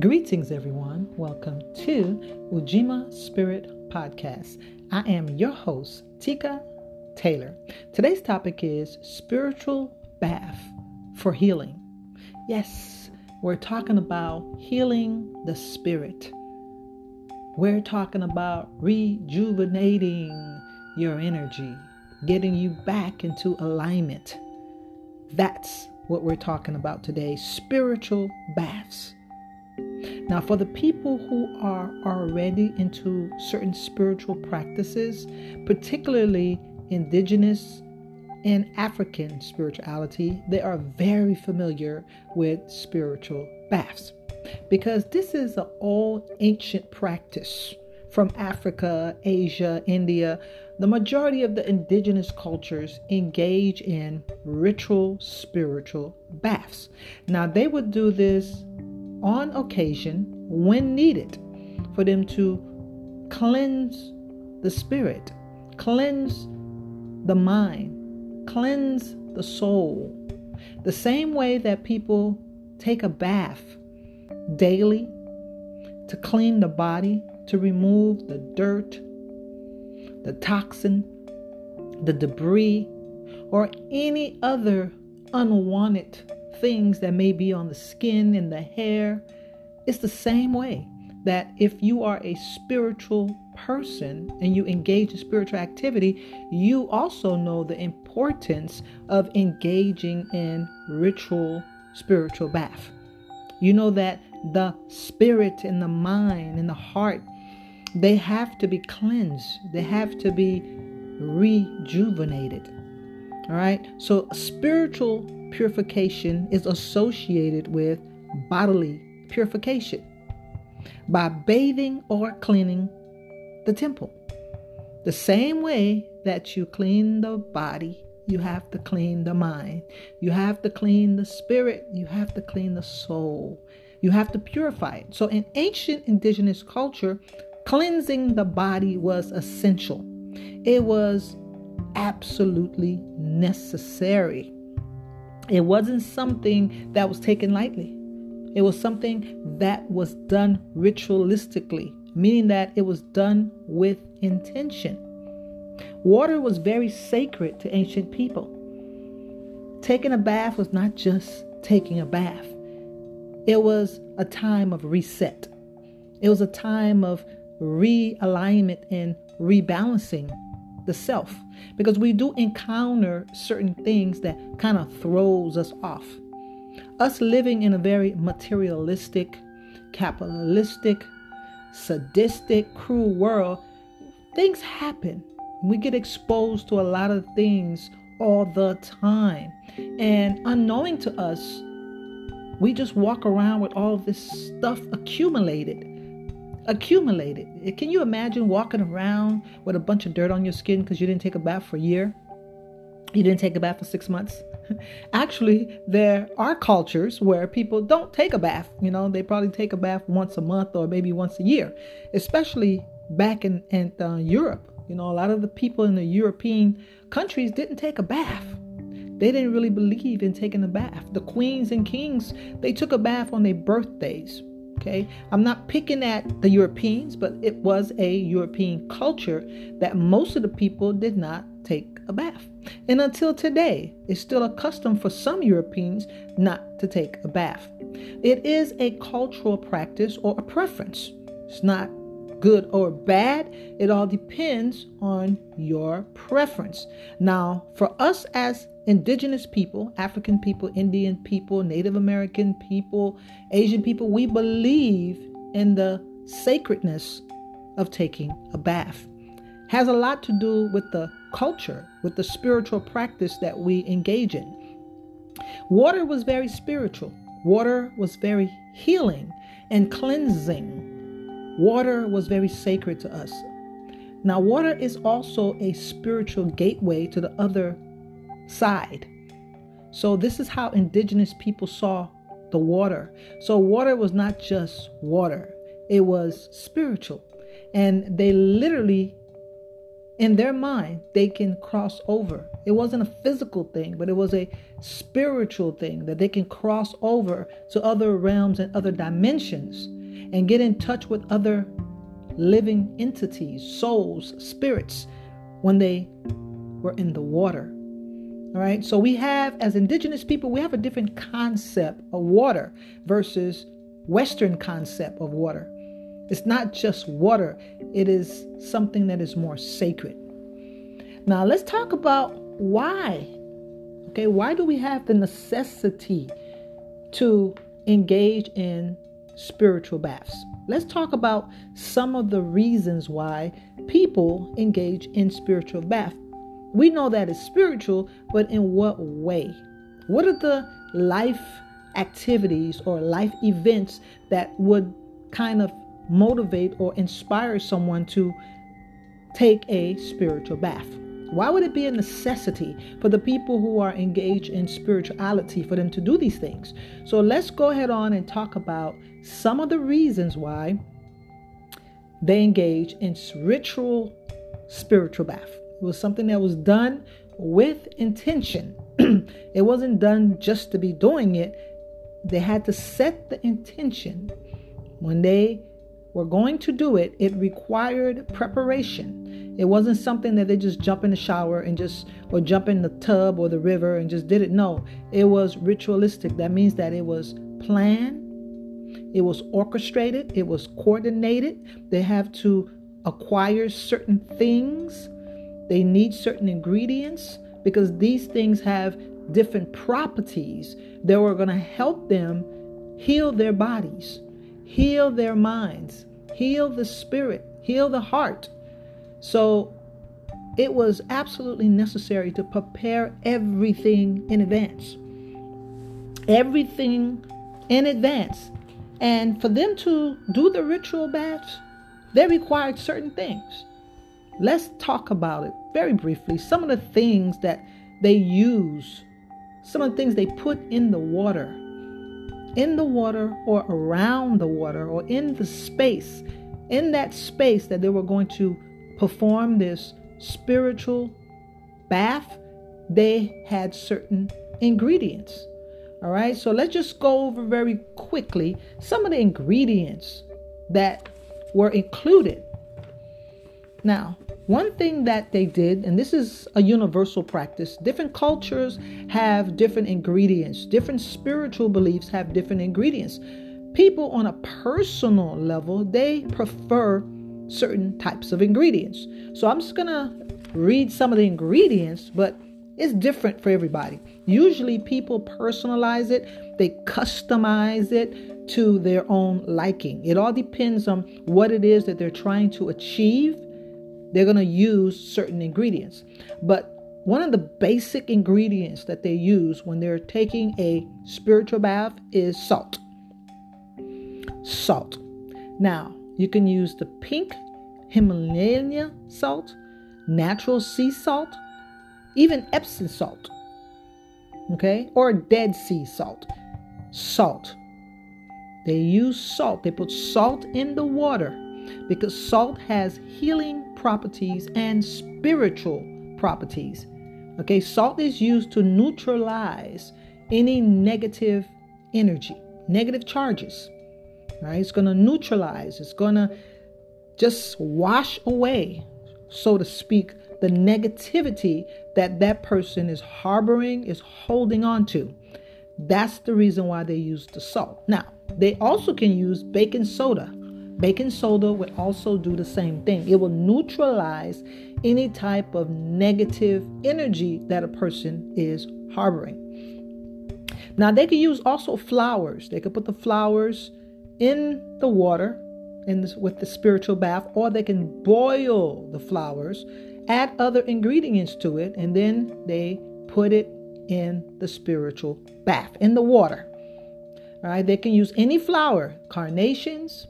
Greetings, everyone. Welcome to Ujima Spirit Podcast. I am your host, Tika Taylor. Today's topic is spiritual bath for healing. Yes, we're talking about healing the spirit. We're talking about rejuvenating your energy, getting you back into alignment. That's what we're talking about today spiritual baths. Now, for the people who are already into certain spiritual practices, particularly indigenous and African spirituality, they are very familiar with spiritual baths because this is an old ancient practice from Africa, Asia, India. The majority of the indigenous cultures engage in ritual spiritual baths. Now, they would do this on occasion when needed for them to cleanse the spirit, cleanse the mind, cleanse the soul. The same way that people take a bath daily to clean the body, to remove the dirt, the toxin, the debris, or any other unwanted things that may be on the skin and the hair. It's the same way that if you are a spiritual person and you engage in spiritual activity, you also know the importance of engaging in ritual spiritual bath. You know that the spirit and the mind and the heart they have to be cleansed. They have to be rejuvenated. All right? So spiritual purification is associated with bodily purification by bathing or cleaning the temple. The same way that you clean the body, you have to clean the mind. You have to clean the spirit. You have to clean the soul. You have to purify it. So, in ancient indigenous culture, cleansing the body was essential, it was absolutely necessary. It wasn't something that was taken lightly. It was something that was done ritualistically, meaning that it was done with intention. Water was very sacred to ancient people. Taking a bath was not just taking a bath, it was a time of reset, it was a time of realignment and rebalancing the self because we do encounter certain things that kind of throws us off. Us living in a very materialistic capitalistic sadistic cruel world things happen. We get exposed to a lot of things all the time. And unknowing to us we just walk around with all this stuff accumulated accumulated. Can you imagine walking around with a bunch of dirt on your skin because you didn't take a bath for a year? You didn't take a bath for six months? Actually, there are cultures where people don't take a bath. You know, they probably take a bath once a month or maybe once a year, especially back in, in uh, Europe. You know, a lot of the people in the European countries didn't take a bath. They didn't really believe in taking a bath. The queens and kings, they took a bath on their birthdays Okay, I'm not picking at the Europeans, but it was a European culture that most of the people did not take a bath. And until today, it's still a custom for some Europeans not to take a bath. It is a cultural practice or a preference. It's not good or bad. It all depends on your preference. Now, for us as indigenous people, African people, Indian people, Native American people, Asian people, we believe in the sacredness of taking a bath. Has a lot to do with the culture, with the spiritual practice that we engage in. Water was very spiritual. Water was very healing and cleansing. Water was very sacred to us. Now, water is also a spiritual gateway to the other side. So, this is how indigenous people saw the water. So, water was not just water, it was spiritual. And they literally, in their mind, they can cross over It wasn't a physical thing, but it was a spiritual thing that they can cross over to other realms and other dimensions and get in touch with other living entities, souls, spirits when they were in the water. All right. So we have, as indigenous people, we have a different concept of water versus Western concept of water. It's not just water, it is something that is more sacred. Now, let's talk about why. Okay, why do we have the necessity to engage in spiritual baths? Let's talk about some of the reasons why people engage in spiritual bath. We know that it's spiritual, but in what way? What are the life activities or life events that would kind of motivate or inspire someone to take a spiritual bath? Why would it be a necessity for the people who are engaged in spirituality for them to do these things? So let's go ahead on and talk about some of the reasons why they engage in ritual spiritual bath. It was something that was done with intention. it wasn't done just to be doing it. They had to set the intention when they were going to do it, it required preparation. It wasn't something that they just jump in the shower and just, or jump in the tub or the river and just did it. No, it was ritualistic. That means that it was planned, it was orchestrated, it was coordinated. They have to acquire certain things, they need certain ingredients because these things have different properties that were going to help them heal their bodies heal their minds, heal the spirit, heal the heart. So it was absolutely necessary to prepare everything in advance. Everything in advance. And for them to do the ritual baths, they required certain things. Let's talk about it very briefly. Some of the things that they use, some of the things they put in the water in the water or around the water or in the space, in that space that they were going to perform this spiritual bath, they had certain ingredients. All right, so let's just go over very quickly some of the ingredients that were included. Now, one thing that they did, and this is a universal practice, different cultures have different ingredients, different spiritual beliefs have different ingredients. People on a personal level, they prefer certain types of ingredients. So I'm just to read some of the ingredients, but it's different for everybody. Usually people personalize it, they customize it to their own liking. It all depends on what it is that they're trying to achieve they're going to use certain ingredients. But one of the basic ingredients that they use when they're taking a spiritual bath is salt. Salt. Now, you can use the pink Himalaya salt, natural sea salt, even Epsom salt, okay, or Dead Sea salt. Salt. They use salt. They put salt in the water because salt has healing properties and spiritual properties. Okay, salt is used to neutralize any negative energy, negative charges. Right? It's going to neutralize, it's going to just wash away, so to speak, the negativity that that person is harboring, is holding on to. That's the reason why they use the salt. Now, they also can use baking soda Baking soda would also do the same thing. It will neutralize any type of negative energy that a person is harboring. Now, they can use also flowers. They could put the flowers in the water in this, with the spiritual bath, or they can boil the flowers, add other ingredients to it, and then they put it in the spiritual bath, in the water. All right, they can use any flower, carnations,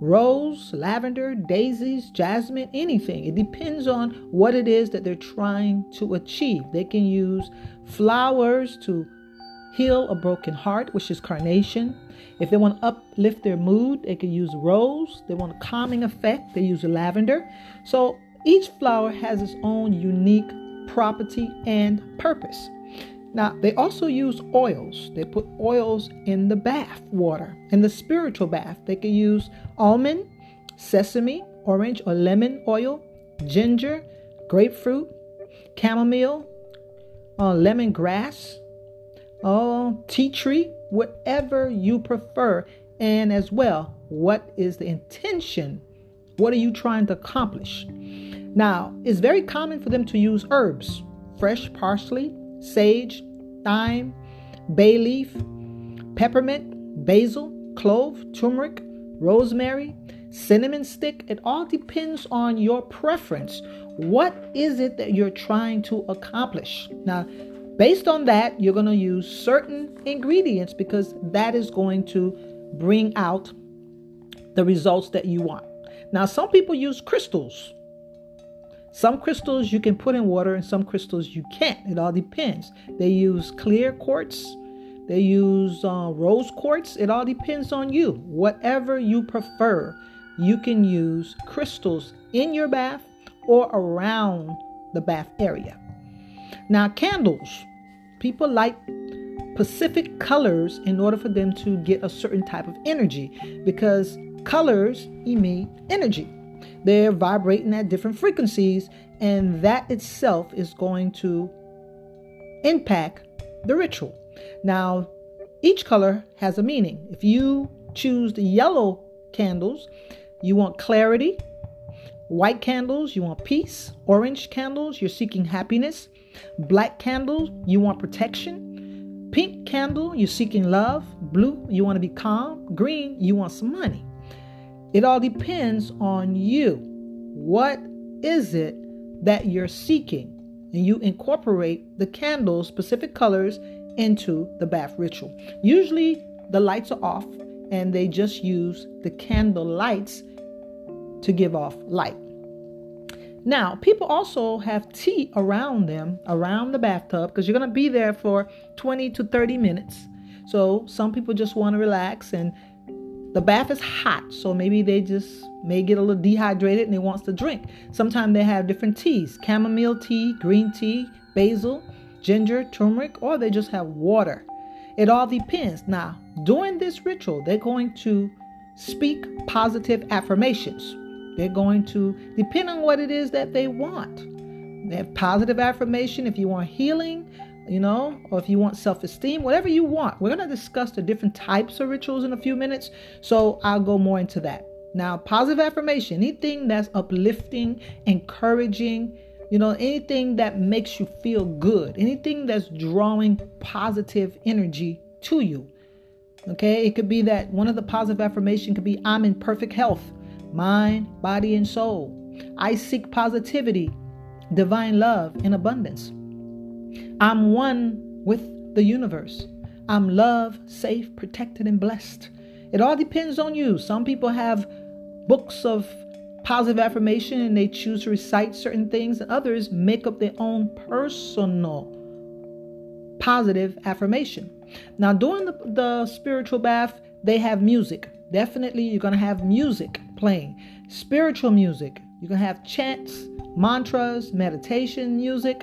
rose, lavender, daisies, jasmine, anything. It depends on what it is that they're trying to achieve. They can use flowers to heal a broken heart, which is carnation. If they want to uplift their mood, they can use rose. They want a calming effect, they use lavender. So each flower has its own unique property, and purpose. Now, they also use oils. They put oils in the bath water, in the spiritual bath. They can use almond, sesame, orange or lemon oil, ginger, grapefruit, chamomile, uh, lemongrass, uh, tea tree, whatever you prefer. And as well, what is the intention? What are you trying to accomplish? Now, it's very common for them to use herbs, fresh parsley, sage, thyme, bay leaf, peppermint, basil, clove, turmeric, rosemary, cinnamon stick. It all depends on your preference. What is it that you're trying to accomplish? Now, based on that, you're going to use certain ingredients because that is going to bring out the results that you want. Now, some people use crystals some crystals you can put in water and some crystals you can't. It all depends. They use clear quartz, they use uh, rose quartz. It all depends on you. Whatever you prefer, you can use crystals in your bath or around the bath area. Now, candles. People light specific colors in order for them to get a certain type of energy because colors emit energy. They're vibrating at different frequencies, and that itself is going to impact the ritual. Now, each color has a meaning. If you choose the yellow candles, you want clarity. White candles, you want peace. Orange candles, you're seeking happiness. Black candles, you want protection. Pink candle, you're seeking love. Blue, you want to be calm. Green, you want some money. It all depends on you. What is it that you're seeking? And you incorporate the candle's specific colors into the bath ritual. Usually the lights are off and they just use the candle lights to give off light. Now, people also have tea around them, around the bathtub, because you're going to be there for 20 to 30 minutes. So, some people just want to relax and the bath is hot, so maybe they just may get a little dehydrated and they wants to drink. Sometimes they have different teas, chamomile tea, green tea, basil, ginger, turmeric, or they just have water. It all depends. Now, during this ritual, they're going to speak positive affirmations. They're going to depend on what it is that they want. They have positive affirmation if you want healing, you know, or if you want self esteem, whatever you want. We're going to discuss the different types of rituals in a few minutes, so I'll go more into that. Now, positive affirmation, anything that's uplifting, encouraging, you know, anything that makes you feel good, anything that's drawing positive energy to you. Okay, it could be that one of the positive affirmation could be I'm in perfect health, mind, body, and soul. I seek positivity, divine love, and abundance. I'm one with the universe. I'm loved, safe, protected, and blessed. It all depends on you. Some people have books of positive affirmation and they choose to recite certain things, and others make up their own personal positive affirmation. Now, during the, the spiritual bath, they have music. Definitely, you're going to have music playing, spiritual music. You're going to have chants, mantras, meditation music.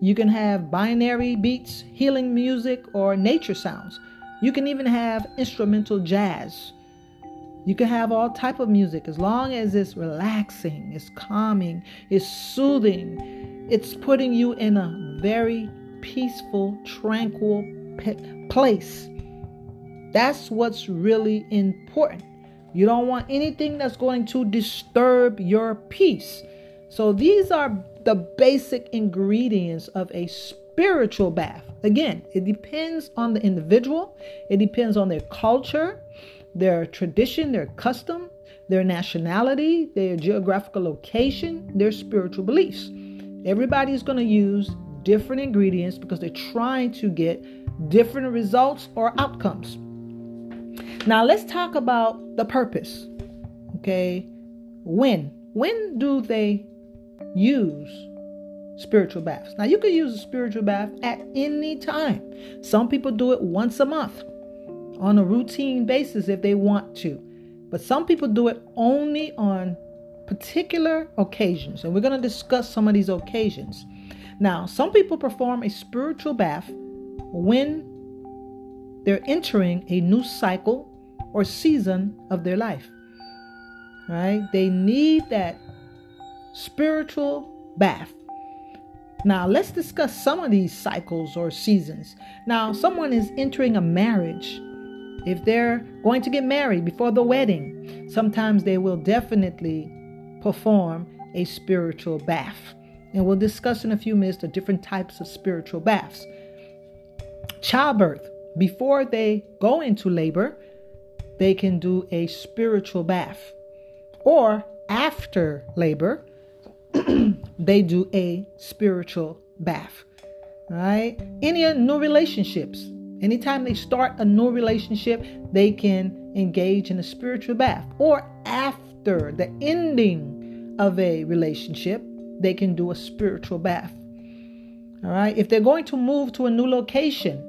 You can have binary beats, healing music, or nature sounds. You can even have instrumental jazz. You can have all type of music as long as it's relaxing, it's calming, it's soothing. It's putting you in a very peaceful, tranquil place. That's what's really important. You don't want anything that's going to disturb your peace. So these are the basic ingredients of a spiritual bath. Again, it depends on the individual, it depends on their culture, their tradition, their custom, their nationality, their geographical location, their spiritual beliefs. Everybody's going to use different ingredients because they're trying to get different results or outcomes. Now, let's talk about the purpose. Okay, when? When do they use spiritual baths. Now, you can use a spiritual bath at any time. Some people do it once a month on a routine basis if they want to, but some people do it only on particular occasions. And we're going to discuss some of these occasions. Now, some people perform a spiritual bath when they're entering a new cycle or season of their life. Right? They need that spiritual bath. Now, let's discuss some of these cycles or seasons. Now, someone is entering a marriage. If they're going to get married before the wedding, sometimes they will definitely perform a spiritual bath. And we'll discuss in a few minutes the different types of spiritual baths. Childbirth, before they go into labor, they can do a spiritual bath. Or after labor, they do a spiritual bath. Right? Any uh, new relationships, anytime they start a new relationship, they can engage in a spiritual bath. Or after the ending of a relationship, they can do a spiritual bath. All right? If they're going to move to a new location,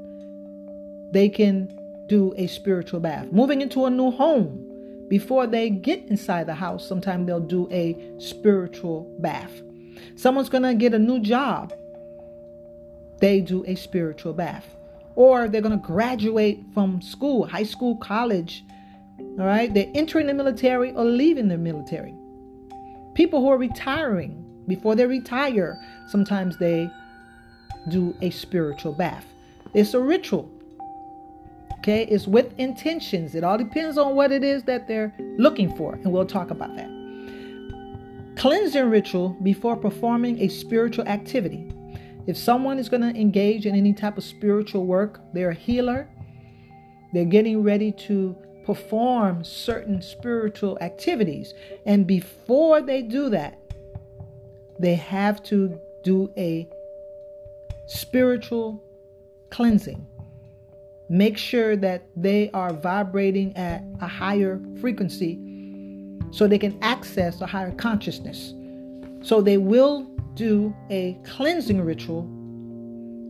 they can do a spiritual bath. Moving into a new home, before they get inside the house, sometimes they'll do a spiritual bath. Someone's going to get a new job, they do a spiritual bath. Or they're going to graduate from school, high school, college. All right, they're entering the military or leaving the military. People who are retiring, before they retire, sometimes they do a spiritual bath. It's a ritual. Okay, it's with intentions. It all depends on what it is that they're looking for, and we'll talk about that. Cleansing ritual before performing a spiritual activity. If someone is going to engage in any type of spiritual work, they're a healer, they're getting ready to perform certain spiritual activities. And before they do that, they have to do a spiritual cleansing make sure that they are vibrating at a higher frequency so they can access a higher consciousness. So they will do a cleansing ritual,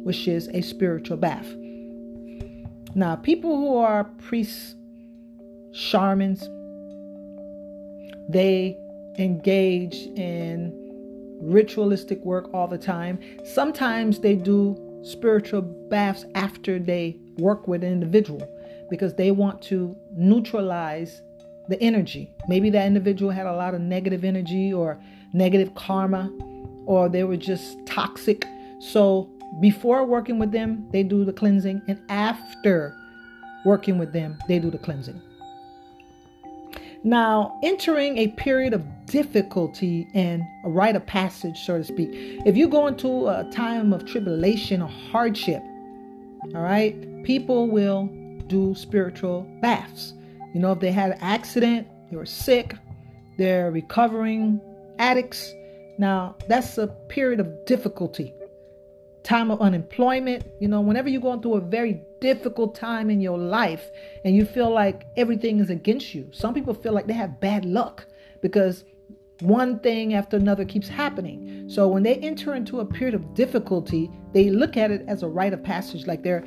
which is a spiritual bath. Now, people who are priests, shamans, they engage in ritualistic work all the time. Sometimes they do spiritual baths after they work with an individual because they want to neutralize the energy. Maybe that individual had a lot of negative energy or negative karma or they were just toxic. So before working with them, they do the cleansing, and after working with them, they do the cleansing. Now, entering a period of difficulty and a rite of passage, so to speak. If you go into a time of tribulation or hardship, all right, people will do spiritual baths. You know, if they had an accident, they were sick, they're recovering addicts. Now, that's a period of difficulty, time of unemployment. You know, whenever you're going through a very difficult time in your life and you feel like everything is against you, some people feel like they have bad luck because one thing after another keeps happening. So when they enter into a period of difficulty, they look at it as a rite of passage, like they're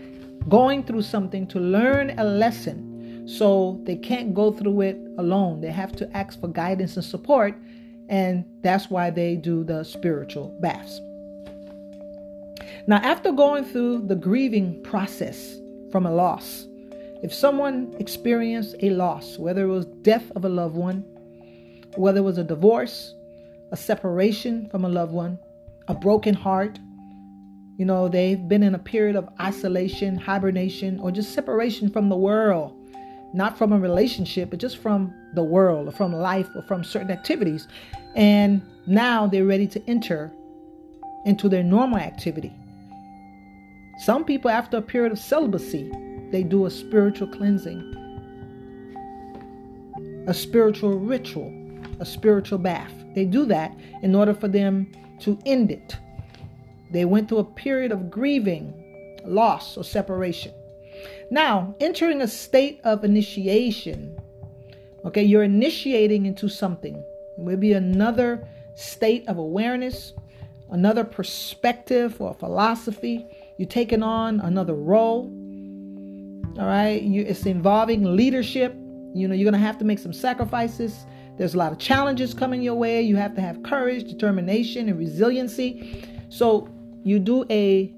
going through something to learn a lesson. So they can't go through it alone. They have to ask for guidance and support. And that's why they do the spiritual baths. Now, after going through the grieving process from a loss, if someone experienced a loss, whether it was death of a loved one, whether it was a divorce, a separation from a loved one, a broken heart. You know, they've been in a period of isolation, hibernation, or just separation from the world. Not from a relationship, but just from the world, or from life, or from certain activities. And now they're ready to enter into their normal activity. Some people, after a period of celibacy, they do a spiritual cleansing, a spiritual ritual a spiritual bath. They do that in order for them to end it. They went through a period of grieving, loss, or separation. Now, entering a state of initiation. Okay, you're initiating into something. It will be another state of awareness, another perspective or philosophy. You're taking on another role. All right, you, it's involving leadership. You know, you're going to have to make some sacrifices. There's a lot of challenges coming your way. You have to have courage, determination, and resiliency. So you do a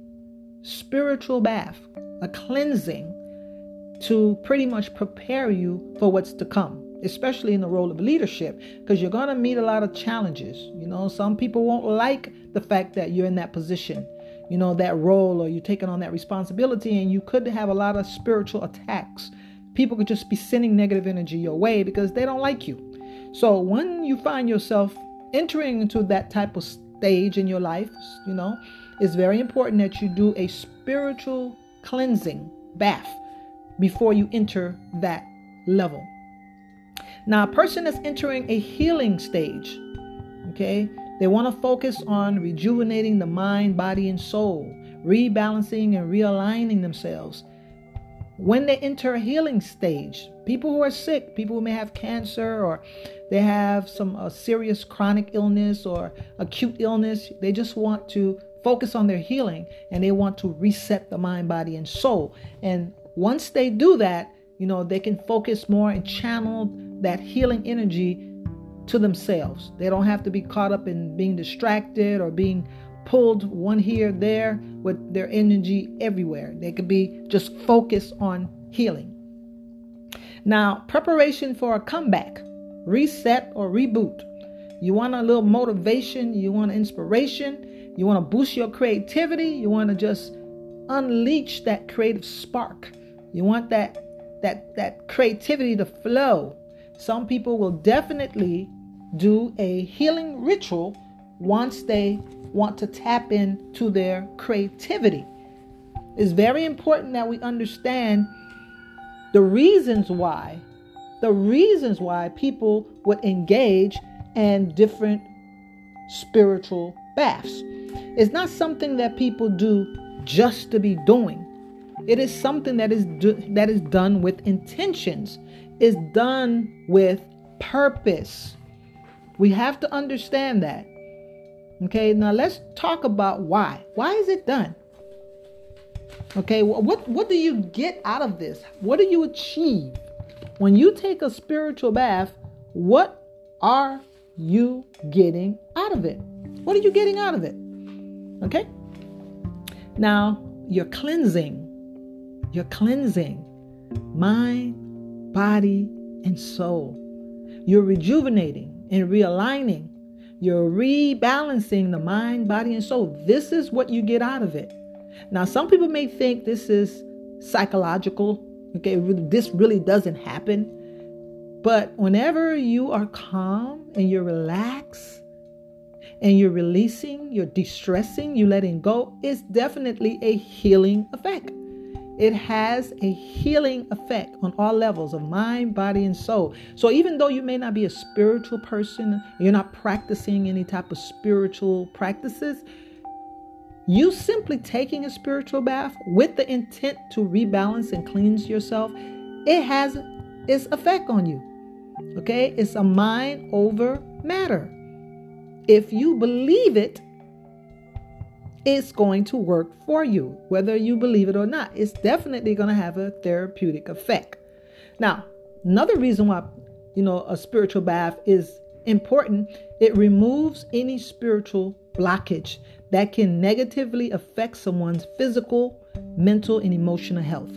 spiritual bath, a cleansing to pretty much prepare you for what's to come, especially in the role of leadership, because you're going to meet a lot of challenges. You know, some people won't like the fact that you're in that position, you know, that role, or you're taking on that responsibility, and you could have a lot of spiritual attacks. People could just be sending negative energy your way because they don't like you. So when you find yourself entering into that type of stage in your life, you know, it's very important that you do a spiritual cleansing bath before you enter that level. Now, a person that's entering a healing stage, okay, they want to focus on rejuvenating the mind, body, and soul, rebalancing and realigning themselves. When they enter a healing stage, people who are sick, people who may have cancer or they have some uh, serious chronic illness or acute illness, they just want to focus on their healing and they want to reset the mind, body, and soul. And once they do that, you know, they can focus more and channel that healing energy to themselves. They don't have to be caught up in being distracted or being pulled one here, there with their energy everywhere. They could be just focused on healing. Now, preparation for a comeback, reset or reboot. You want a little motivation, you want inspiration, you want to boost your creativity, you want to just unleash that creative spark. You want that that that creativity to flow. Some people will definitely do a healing ritual once they want to tap into their creativity. It's very important that we understand the reasons why, the reasons why people would engage in different spiritual baths. It's not something that people do just to be doing. It is something that is do, that is done with intentions. Is done with purpose. We have to understand that. Okay, now let's talk about why. Why is it done? Okay, what what do you get out of this? What do you achieve when you take a spiritual bath? What are you getting out of it? What are you getting out of it? Okay? Now, you're cleansing you're cleansing mind, body, and soul. You're rejuvenating and realigning. You're rebalancing the mind, body, and soul. This is what you get out of it. Now, some people may think this is psychological. Okay, this really doesn't happen. But whenever you are calm and you're relaxed and you're releasing, you're distressing, you're letting go, it's definitely a healing effect. It has a healing effect on all levels of mind, body, and soul. So even though you may not be a spiritual person, you're not practicing any type of spiritual practices, you simply taking a spiritual bath with the intent to rebalance and cleanse yourself, it has its effect on you. Okay? It's a mind over matter. If you believe it, it's going to work for you, whether you believe it or not. It's definitely going to have a therapeutic effect. Now, another reason why, you know, a spiritual bath is important, it removes any spiritual blockage that can negatively affect someone's physical, mental, and emotional health.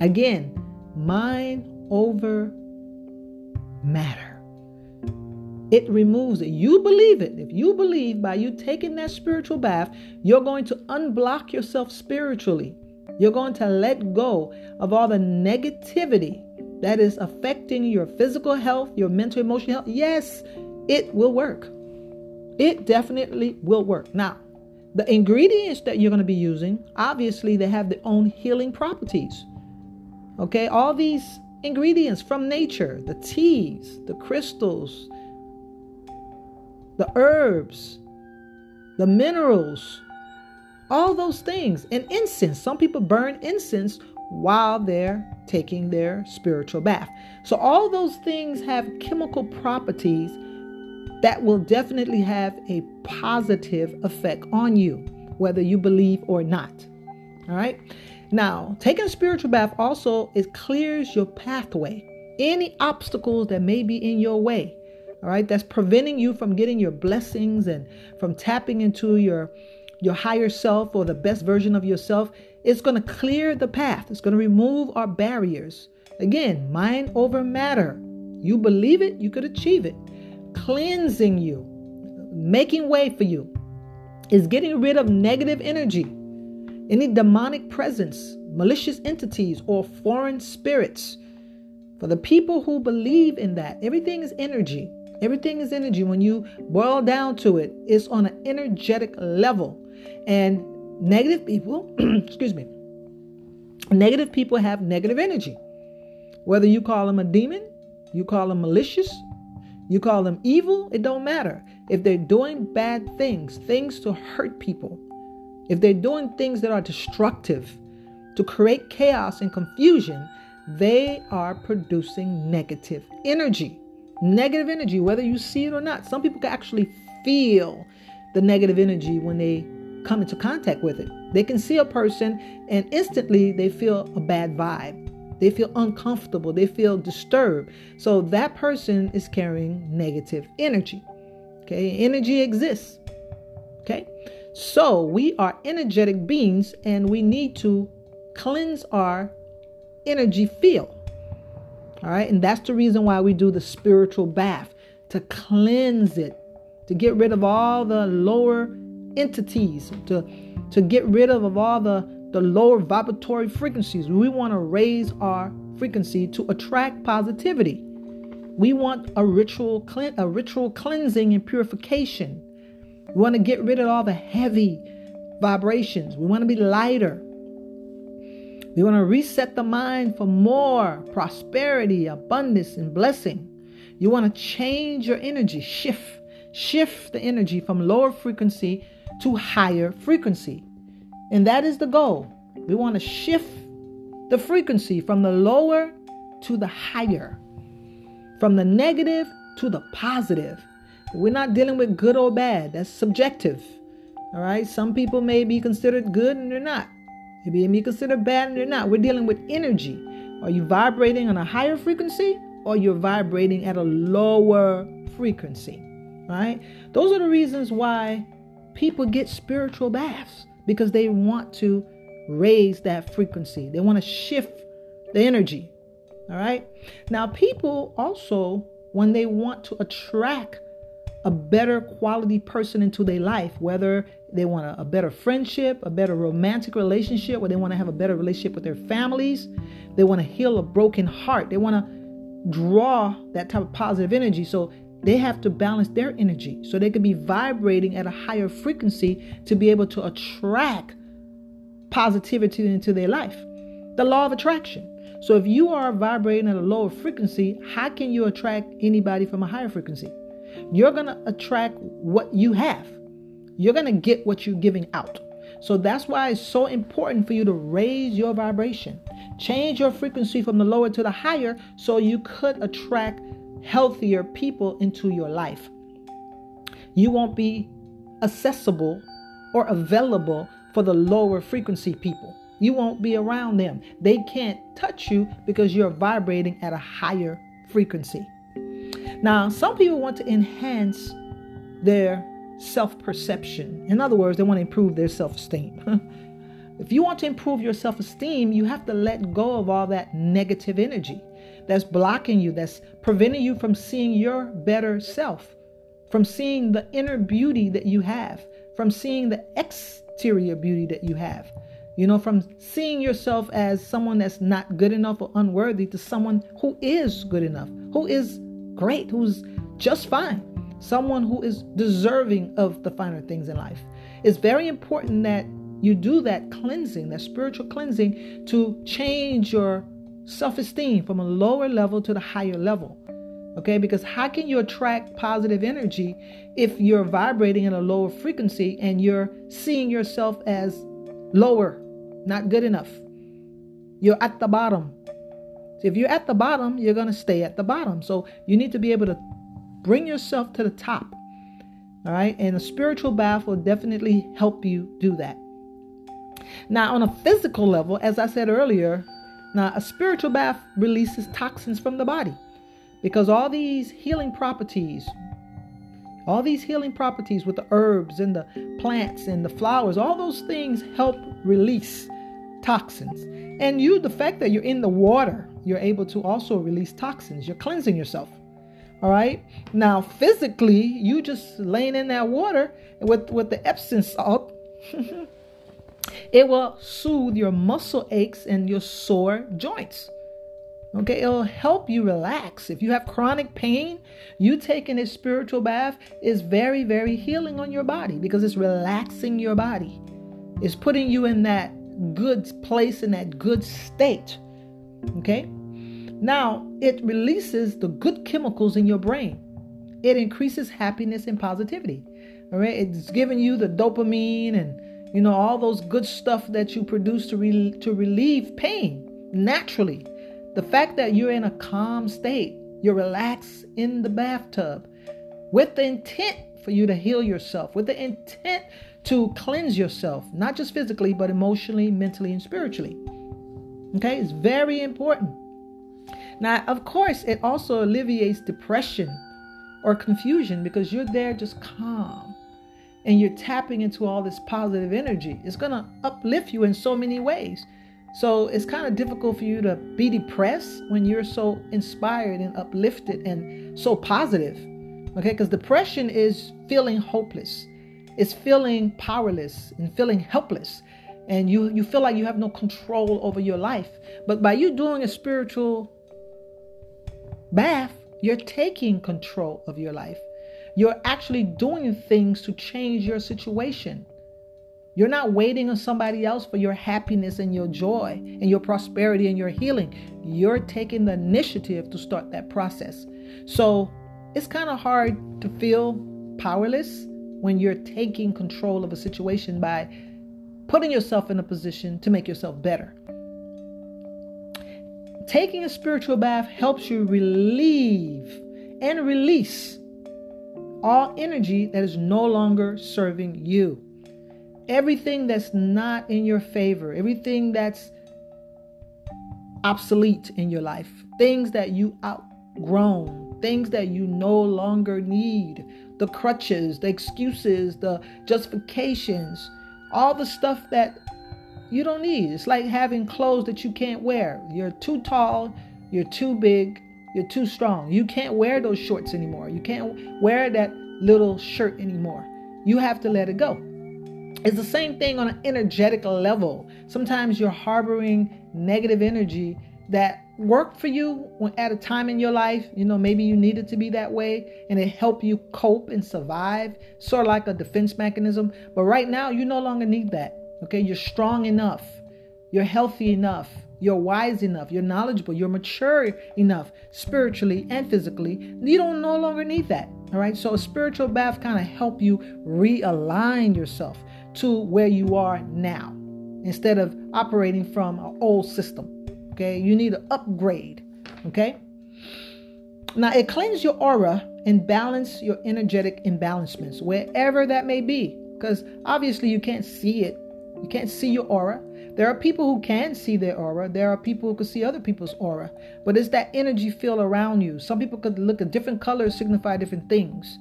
Again, mind over matter. It removes it. You believe it. If you believe by you taking that spiritual bath, you're going to unblock yourself spiritually. You're going to let go of all the negativity that is affecting your physical health, your mental, emotional health. Yes, it will work. It definitely will work. Now, the ingredients that you're going to be using, obviously, they have their own healing properties. Okay, all these ingredients from nature the teas, the crystals, the herbs, the minerals, all those things, and incense. Some people burn incense while they're taking their spiritual bath. So, all those things have chemical properties that will definitely have a positive effect on you, whether you believe or not. All right. Now, taking a spiritual bath also it clears your pathway. Any obstacles that may be in your way all right, that's preventing you from getting your blessings and from tapping into your your higher self or the best version of yourself, it's going to clear the path. It's going to remove our barriers. Again, mind over matter. You believe it, you could achieve it. Cleansing you, making way for you, is getting rid of negative energy, any demonic presence, malicious entities, or foreign spirits. For the people who believe in that, everything is energy. Everything is energy. When you boil down to it, it's on an energetic level. And negative people, excuse me, negative people have negative energy. Whether you call them a demon, you call them malicious, you call them evil, it don't matter. If they're doing bad things, things to hurt people, if they're doing things that are destructive, to create chaos and confusion, they are producing negative energy. Negative energy, whether you see it or not. Some people can actually feel the negative energy when they come into contact with it. They can see a person and instantly they feel a bad vibe. They feel uncomfortable. They feel disturbed. So that person is carrying negative energy. Okay, energy exists. Okay, so we are energetic beings and we need to cleanse our energy field. All right, and that's the reason why we do the spiritual bath to cleanse it, to get rid of all the lower entities, to to get rid of, of all the the lower vibratory frequencies. We want to raise our frequency to attract positivity. We want a ritual a ritual cleansing and purification. We want to get rid of all the heavy vibrations. We want to be lighter. We want to reset the mind for more prosperity, abundance, and blessing. You want to change your energy, shift, shift the energy from lower frequency to higher frequency. And that is the goal. We want to shift the frequency from the lower to the higher, from the negative to the positive. We're not dealing with good or bad, that's subjective. All right, some people may be considered good and they're not. Maybe may be considered bad and they're not. We're dealing with energy. Are you vibrating on a higher frequency or you're vibrating at a lower frequency? Right? Those are the reasons why people get spiritual baths because they want to raise that frequency. They want to shift the energy. All right. Now, people also, when they want to attract a better quality person into their life, whether they want a, a, better friendship, a better romantic relationship, or they want to have a better relationship with their families, they want to heal a broken heart, they want to draw that type of positive energy. So they have to balance their energy so they can be vibrating at a higher frequency to be able to attract positivity into their life. The law of attraction. So if you are vibrating at a lower frequency, how can you attract anybody from a higher frequency? You're going to attract what you have. You're going to get what you're giving out. So that's why it's so important for you to raise your vibration. Change your frequency from the lower to the higher so you could attract healthier people into your life. You won't be accessible or available for the lower frequency people. You won't be around them. They can't touch you because you're vibrating at a higher frequency. Now, some people want to enhance their self perception. In other words, they want to improve their self esteem. if you want to improve your self esteem, you have to let go of all that negative energy that's blocking you, that's preventing you from seeing your better self, from seeing the inner beauty that you have, from seeing the exterior beauty that you have. You know, from seeing yourself as someone that's not good enough or unworthy to someone who is good enough, who is great, who's just fine, someone who is deserving of the finer things in life. It's very important that you do that cleansing, that spiritual cleansing, to change your self esteem from a lower level to the higher level. Okay, because how can you attract positive energy if you're vibrating at a lower frequency and you're seeing yourself as lower, not good enough? You're at the bottom. So if you're at the bottom, you're going to stay at the bottom. So you need to be able to bring yourself to the top. All right, and a spiritual bath will definitely help you do that. Now, on a physical level, as I said earlier, now, a spiritual bath releases toxins from the body because all these healing properties, All these healing properties with the herbs and the plants and the flowers, all those things help release toxins. And you, the fact that you're in the water, you're able to also release toxins. You're cleansing yourself. All right. Now, physically, you just laying in that water with, with the Epsom salt, it will soothe your muscle aches and your sore joints. Okay, it'll help you relax. If you have chronic pain, you taking a spiritual bath is very, very healing on your body because it's relaxing your body. It's putting you in that good place, in that good state. Okay, now it releases the good chemicals in your brain, it increases happiness and positivity. All right, it's giving you the dopamine and you know all those good stuff that you produce to re- to relieve pain naturally the fact that you're in a calm state, you're relaxed in the bathtub with the intent for you to heal yourself, with the intent to cleanse yourself, not just physically, but emotionally, mentally, and spiritually. Okay, it's very important. Now, of course, it also alleviates depression or confusion because you're there just calm and you're tapping into all this positive energy. It's going to uplift you in so many ways. So it's kind of difficult for you to be depressed when you're so inspired and uplifted and so positive. Okay, because depression is feeling hopeless, it's feeling powerless and feeling helpless. And you, you feel like you have no control over your life. But by you doing a spiritual bath, you're taking control of your life. You're actually doing things to change your situation. You're not waiting on somebody else for your happiness and your joy and your prosperity and your healing. You're taking the initiative to start that process. So it's kind of hard to feel powerless when you're taking control of a situation by putting yourself in a position to make yourself better. Taking a spiritual bath helps you relieve and release all energy that is no longer serving you everything that's not in your favor, everything that's obsolete in your life, things that you outgrown, things that you no longer need, the crutches, the excuses, the justifications, all the stuff that you don't need. It's like having clothes that you can't wear. You're too tall, you're too big, you're too strong. You can't wear those shorts anymore. You can't wear that little shirt anymore. You have to let it go. It's the same thing on an energetic level. Sometimes you're harboring negative energy that worked for you at a time in your life. You know, maybe you needed to be that way and it helped you cope and survive, sort of like a defense mechanism. But right now, you no longer need that. Okay, you're strong enough, you're healthy enough, you're wise enough, you're knowledgeable, you're mature enough spiritually and physically. You don't no longer need that. All right, so a spiritual bath kind of help you realign yourself to where you are now instead of operating from an old system. Okay, you need to upgrade. Okay, now it cleans your aura and balance your energetic imbalancements wherever that may be. Because obviously you can't see it, you can't see your aura. There are people who can see their aura. There are people who can see other people's aura. But it's that energy feel around you. Some people could look at different colors, signify different things.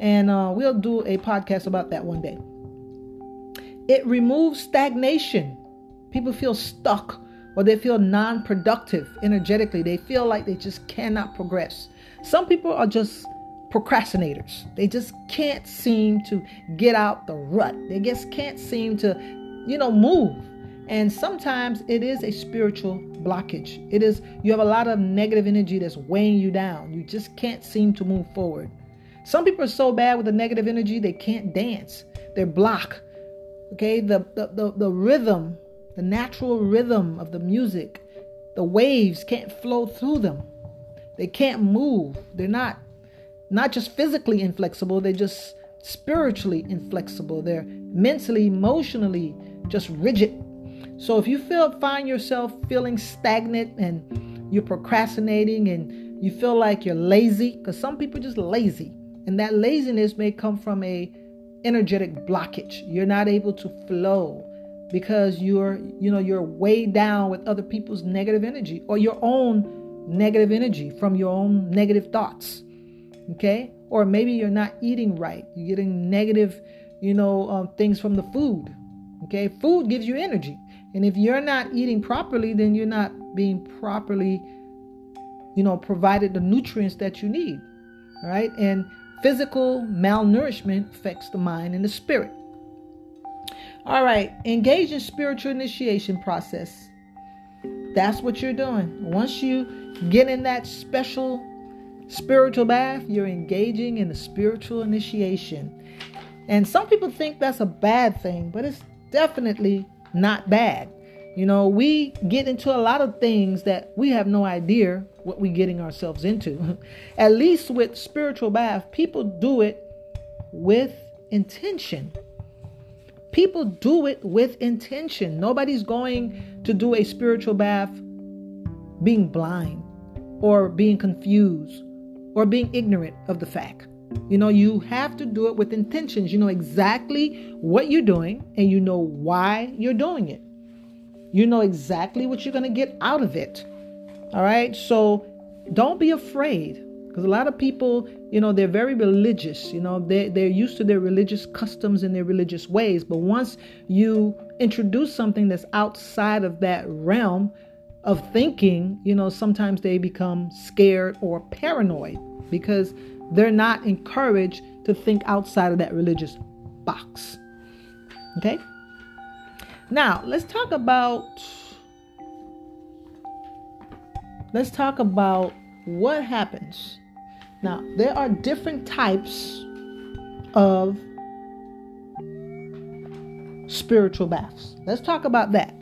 And uh, we'll do a podcast about that one day. It removes stagnation. People feel stuck or they feel non productive energetically. They feel like they just cannot progress. Some people are just procrastinators. They just can't seem to get out the rut. They just can't seem to, you know, move. And sometimes it is a spiritual blockage. It is, you have a lot of negative energy that's weighing you down. You just can't seem to move forward. Some people are so bad with the negative energy, they can't dance. They're blocked. Okay, the, the, the, the rhythm, the natural rhythm of the music, the waves can't flow through them. They can't move. They're not not just physically inflexible, they're just spiritually inflexible. They're mentally, emotionally just rigid. So if you feel find yourself feeling stagnant and you're procrastinating and you feel like you're lazy, because some people just lazy, and that laziness may come from a energetic blockage. You're not able to flow because you're, you know, you're weighed down with other people's negative energy or your own negative energy from your own negative thoughts. Okay? or maybe you're not eating right. You're getting negative, you know, um, things from the food. Okay, food gives you energy, and if you're not eating properly, then you're not being properly, you know, provided the nutrients that you need. All right, and physical malnourishment affects the mind and the spirit. All right, engage in spiritual initiation process. That's what you're doing. Once you get in that special spiritual bath, you're engaging in the spiritual initiation. And some people think that's a bad thing, but it's definitely not bad. You know, we get into a lot of things that we have no idea what we're getting ourselves into. At least with spiritual bath, people do it with intention. People do it with intention. Nobody's going to do a spiritual bath being blind or being confused or being ignorant of the fact. You know, you have to do it with intentions. You know exactly what you're doing and you know why you're doing it. You know exactly what you're going to get out of it. All right? So don't be afraid because a lot of people you know they're very religious you know they, they're used to their religious customs and their religious ways but once you introduce something that's outside of that realm of thinking you know sometimes they become scared or paranoid because they're not encouraged to think outside of that religious box okay now let's talk about let's talk about what happens now, there are different types of spiritual baths. Let's talk about that.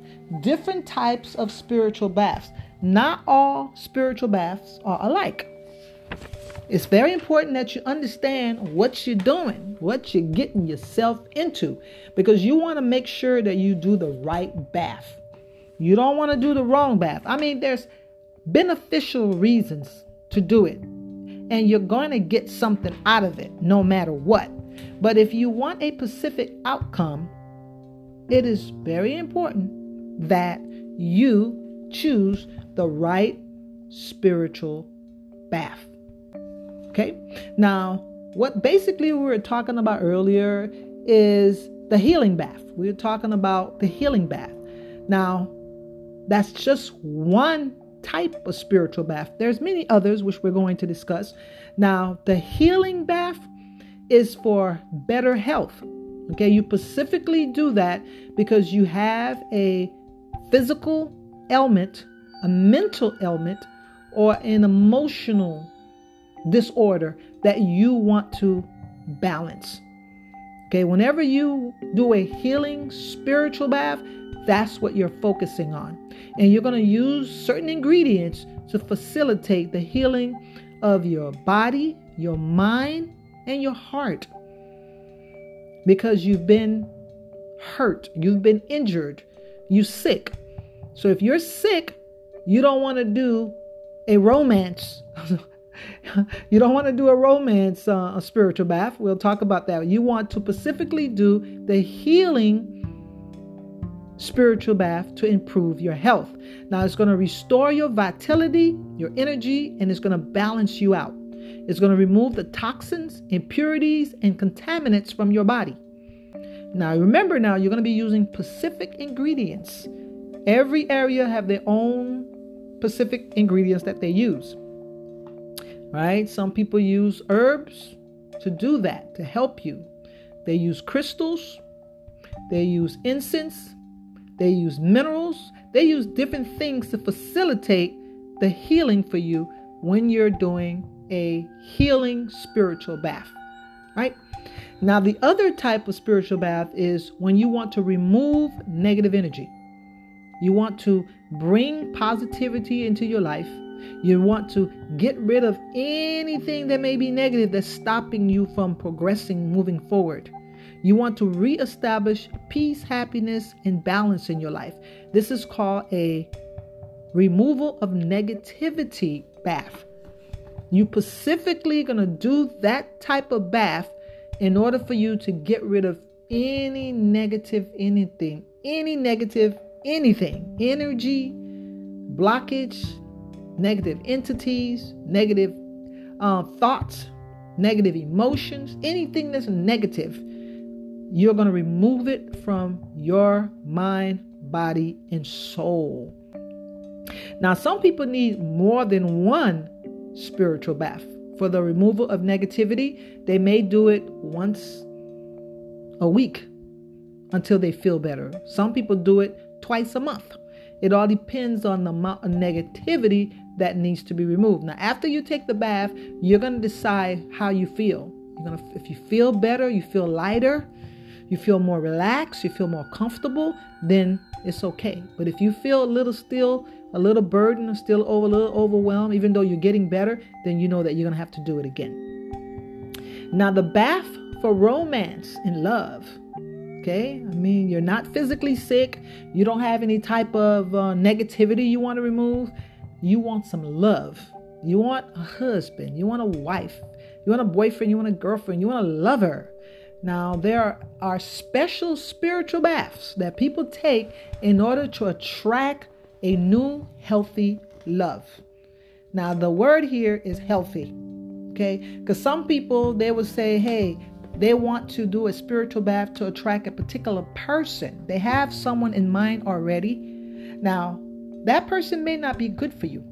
Different types of spiritual baths. Not all spiritual baths are alike. It's very important that you understand what you're doing, what you're getting yourself into, because you want to make sure that you do the right bath. You don't want to do the wrong bath. I mean, there's beneficial reasons to do it and you're going to get something out of it no matter what. But if you want a specific outcome, it is very important that you choose the right spiritual bath. Okay? Now, what basically we were talking about earlier is the healing bath. We were talking about the healing bath. Now, that's just one type of spiritual bath. There's many others which we're going to discuss. Now, the healing bath is for better health. Okay, you specifically do that because you have a physical ailment, a mental ailment, or an emotional disorder that you want to balance. Okay, whenever you do a healing spiritual bath, that's what you're focusing on. And you're going to use certain ingredients to facilitate the healing of your body, your mind, and your heart. Because you've been hurt, you've been injured, you're sick. So if you're sick, you don't want to do a romance. you don't want to do a romance, uh, a spiritual bath. We'll talk about that. You want to specifically do the healing spiritual bath to improve your health. Now, it's going to restore your vitality, your energy, and it's going to balance you out. It's going to remove the toxins, impurities, and contaminants from your body. Now, remember now, you're going to be using specific ingredients. Every area have their own specific ingredients that they use. Right? Some people use herbs to do that, to help you. They use crystals, they use incense, they use minerals, they use different things to facilitate the healing for you when you're doing a healing spiritual bath. Right? Now, the other type of spiritual bath is when you want to remove negative energy. You want to bring positivity into your life. You want to get rid of anything that may be negative that's stopping you from progressing, moving forward. You want to reestablish peace, happiness, and balance in your life. This is called a removal of negativity bath. You specifically going to do that type of bath in order for you to get rid of any negative anything, any negative anything, energy, blockage, negative entities, negative uh, thoughts, negative emotions, anything that's negative, you're going to remove it from your mind, body, and soul. Now, some people need more than one spiritual bath. For the removal of negativity, they may do it once a week until they feel better. Some people do it twice a month. It all depends on the amount of negativity that needs to be removed. Now, after you take the bath, you're going to decide how you feel. You're going to if you feel better, you feel lighter, you feel more relaxed, you feel more comfortable, then it's okay. But if you feel a little still a little burden, still over, a little overwhelmed, even though you're getting better, then you know that you're going to have to do it again. Now, the bath for romance and love. Okay, I mean, you're not physically sick, you don't have any type of uh, negativity you want to remove. You want some love. You want a husband, you want a wife, you want a boyfriend, you want a girlfriend, you want a lover. Now, there are special spiritual baths that people take in order to attract a new healthy love. Now, the word here is healthy, okay? Because some people they would say, hey, they want to do a spiritual bath to attract a particular person. They have someone in mind already. Now, that person may not be good for you.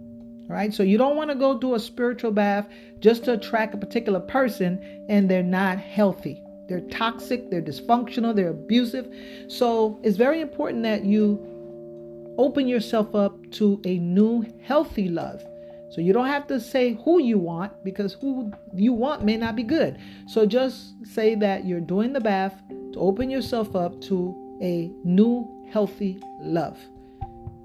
Right? So you don't want to go do a spiritual bath just to attract a particular person and they're not healthy. They're toxic, they're dysfunctional, they're abusive. So it's very important that you open yourself up to a new healthy love. So you don't have to say who you want because who you want may not be good. So just say that you're doing the bath to open yourself up to a new healthy love.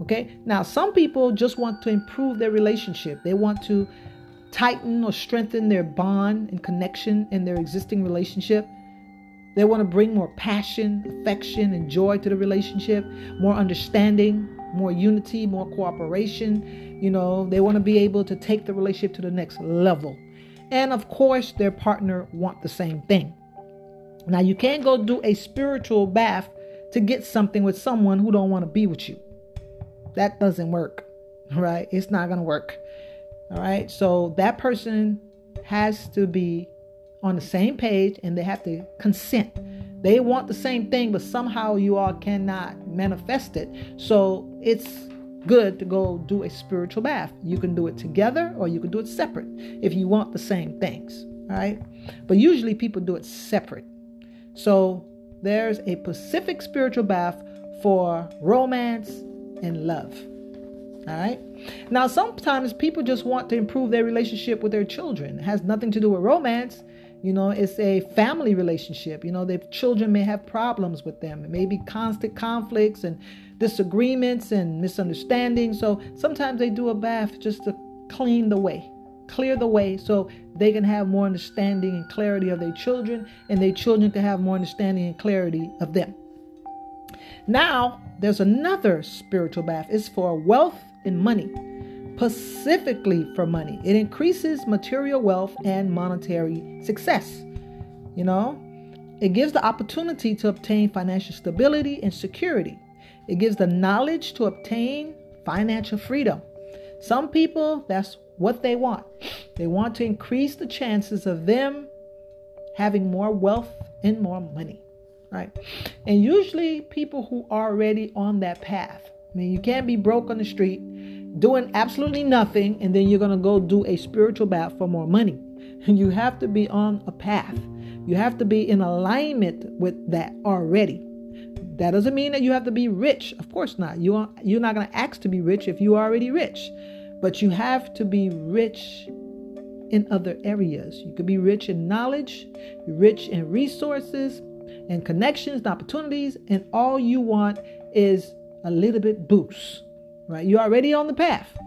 Okay? Now, some people just want to improve their relationship. They want to tighten or strengthen their bond and connection in their existing relationship. They want to bring more passion, affection, and joy to the relationship, more understanding, more unity, more cooperation. You know, they want to be able to take the relationship to the next level. And of course, their partner want the same thing. Now, you can't go do a spiritual bath to get something with someone who don't want to be with you. That doesn't work. Right? It's not going to work. All right? So that person has to be on the same page and they have to consent. They want the same thing, but somehow you all cannot manifest it. So it's good to go do a spiritual bath. You can do it together or you can do it separate if you want the same things. All right. But usually people do it separate. So there's a Pacific spiritual bath for romance and love. All right. Now, sometimes people just want to improve their relationship with their children. It has nothing to do with romance. You know, it's a family relationship. You know, their children may have problems with them. It may be constant conflicts and disagreements and misunderstandings. So sometimes they do a bath just to clean the way, clear the way so they can have more understanding and clarity of their children, and their children can have more understanding and clarity of them. Now, there's another spiritual bath. It's for wealth and money specifically for money. It increases material wealth and monetary success. You know, it gives the opportunity to obtain financial stability and security. It gives the knowledge to obtain financial freedom. Some people, that's what they want. They want to increase the chances of them having more wealth and more money, right? And usually, people who are already on that path. I mean, you can't be broke on the street doing absolutely nothing and then you're going to go do a spiritual bath for more money. You have to be on a path. You have to be in alignment with that already. That doesn't mean that you have to be rich. Of course not. You are, you're not going to ask to be rich if you are already rich. But you have to be rich in other areas. You could be rich in knowledge, rich in resources and connections and opportunities, and all you want is a little bit boost right? You're already on the path.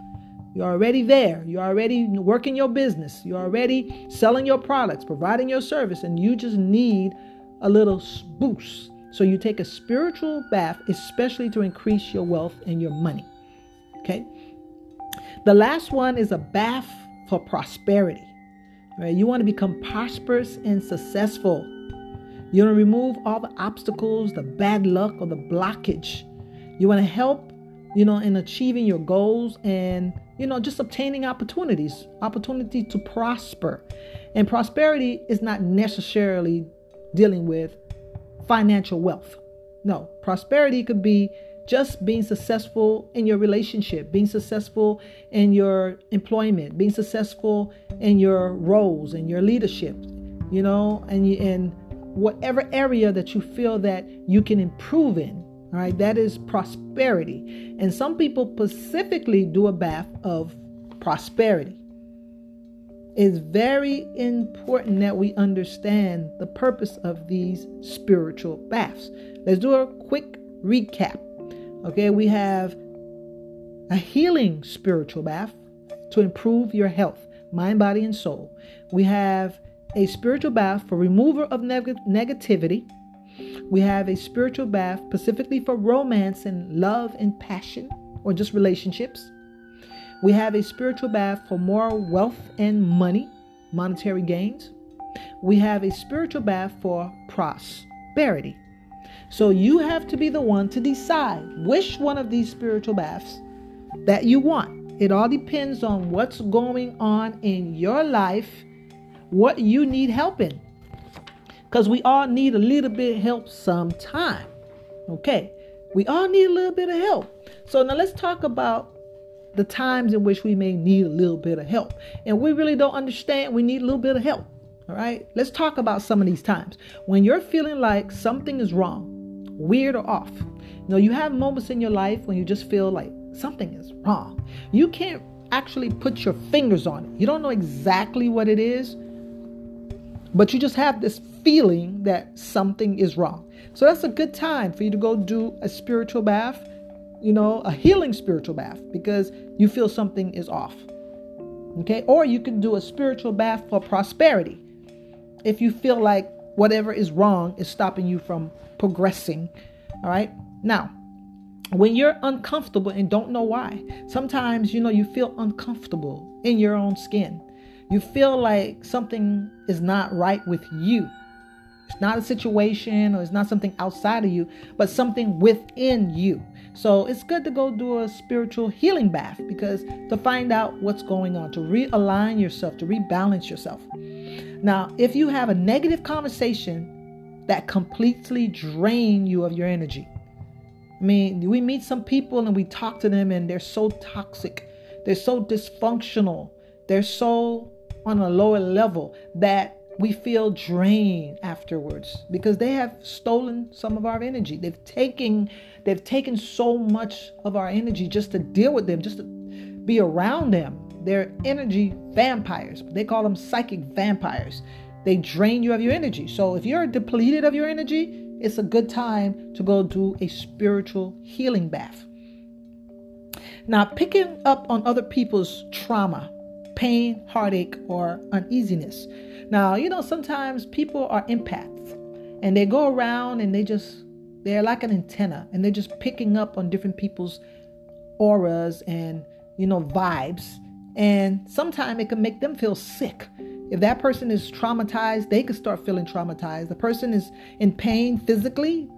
You're already there. You're already working your business. You're already selling your products, providing your service, and you just need a little boost. So you take a spiritual bath, especially to increase your wealth and your money. Okay. The last one is a bath for prosperity. Right? You want to become prosperous and successful. You want to remove all the obstacles, the bad luck, or the blockage. You want to help you know, in achieving your goals and, you know, just obtaining opportunities, opportunity to prosper. And prosperity is not necessarily dealing with financial wealth. No, prosperity could be just being successful in your relationship, being successful in your employment, being successful in your roles and your leadership, you know, and you, in whatever area that you feel that you can improve in. All right, that is prosperity. And some people specifically do a bath of prosperity. It's very important that we understand the purpose of these spiritual baths. Let's do a quick recap. Okay, we have a healing spiritual bath to improve your health, mind, body, and soul. We have a spiritual bath for removal of neg- negativity. We have a spiritual bath specifically for romance and love and passion or just relationships. We have a spiritual bath for more wealth and money, monetary gains. We have a spiritual bath for prosperity. So you have to be the one to decide which one of these spiritual baths that you want. It all depends on what's going on in your life, what you need help in. Because we all need a little bit of help sometime. Okay. We all need a little bit of help. So now let's talk about the times in which we may need a little bit of help. And we really don't understand we need a little bit of help. All right. Let's talk about some of these times. When you're feeling like something is wrong, weird or off. You know, you have moments in your life when you just feel like something is wrong. You can't actually put your fingers on it. You don't know exactly what it is, but you just have this feeling that something is wrong. So that's a good time for you to go do a spiritual bath, you know, a healing spiritual bath because you feel something is off. Okay? Or you can do a spiritual bath for prosperity if you feel like whatever is wrong is stopping you from progressing. All right. Now, when you're uncomfortable and don't know why, sometimes you know you feel uncomfortable in your own skin. You feel like something is not right with you. It's not a situation or it's not something outside of you, but something within you. So it's good to go do a spiritual healing bath because to find out what's going on, to realign yourself, to rebalance yourself. Now, if you have a negative conversation that completely drain you of your energy. I mean, we meet some people and we talk to them and they're so toxic, they're so dysfunctional, they're so on a lower level that we feel drained afterwards because they have stolen some of our energy. They've taken they've taken so much of our energy just to deal with them, just to be around them. They're energy vampires. They call them psychic vampires. They drain you of your energy. So if you're depleted of your energy, it's a good time to go do a spiritual healing bath. Now, picking up on other people's trauma, pain, heartache, or uneasiness. Now, you know, sometimes people are empaths and they go around and they just, they're like an antenna and they're just picking up on different people's auras and, you know, vibes. And sometimes it can make them feel sick if that person is traumatized, they can start feeling traumatized. The person is in pain physically,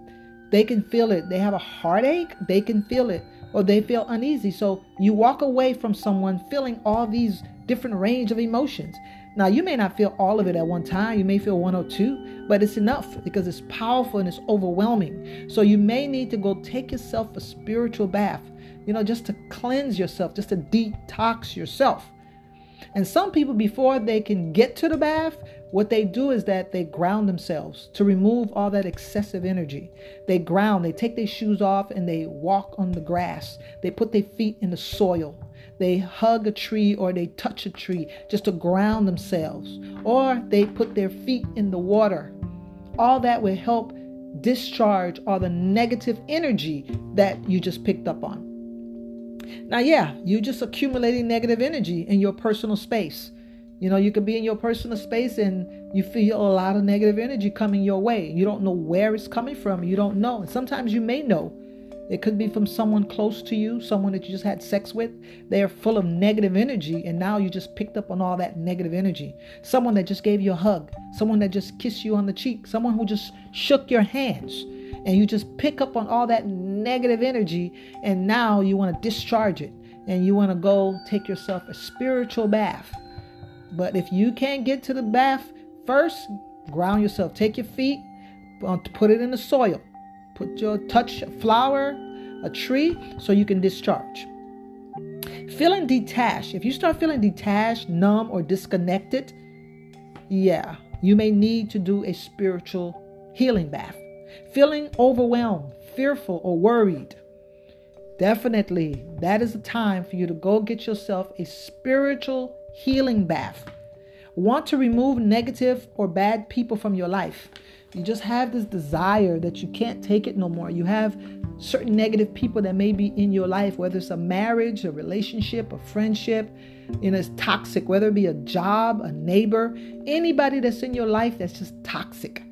they can feel it. They have a heartache, they can feel it, or they feel uneasy. So you walk away from someone feeling all these different range of emotions. Now, you may not feel all of it at one time, you may feel one or two, but it's enough because it's powerful and it's overwhelming. So, you may need to go take yourself a spiritual bath, you know, just to cleanse yourself, just to detox yourself. And some people, before they can get to the bath, what they do is that they ground themselves to remove all that excessive energy. They ground, they take their shoes off and they walk on the grass. They put their feet in the soil. They hug a tree or they touch a tree just to ground themselves. Or they put their feet in the water. All that will help discharge all the negative energy that you just picked up on. Now, yeah, you're just accumulating negative energy in your personal space. You know, you could be in your personal space and you feel a lot of negative energy coming your way. You don't know where it's coming from. You don't know. And sometimes you may know. It could be from someone close to you, someone that you just had sex with. They are full of negative energy, and now you just picked up on all that negative energy. Someone that just gave you a hug, someone that just kissed you on the cheek, someone who just shook your hands and you just pick up on all that negative energy and now you want to discharge it and you want to go take yourself a spiritual bath. But if you can't get to the bath first, ground yourself. Take your feet, uh, put it in the soil. Put your touch a flower, a tree, so you can discharge. Feeling detached. If you start feeling detached, numb, or disconnected, yeah, you may need to do a spiritual healing bath. Feeling overwhelmed, fearful, or worried. Definitely, that is the time for you to go get yourself a spiritual healing bath. Want to remove negative or bad people from your life. You just have this desire that you can't take it no more. You have certain negative people that may be in your life, whether it's a marriage, a relationship, a friendship, know, it's toxic, whether it be a job, a neighbor, anybody that's in your life that's just toxic.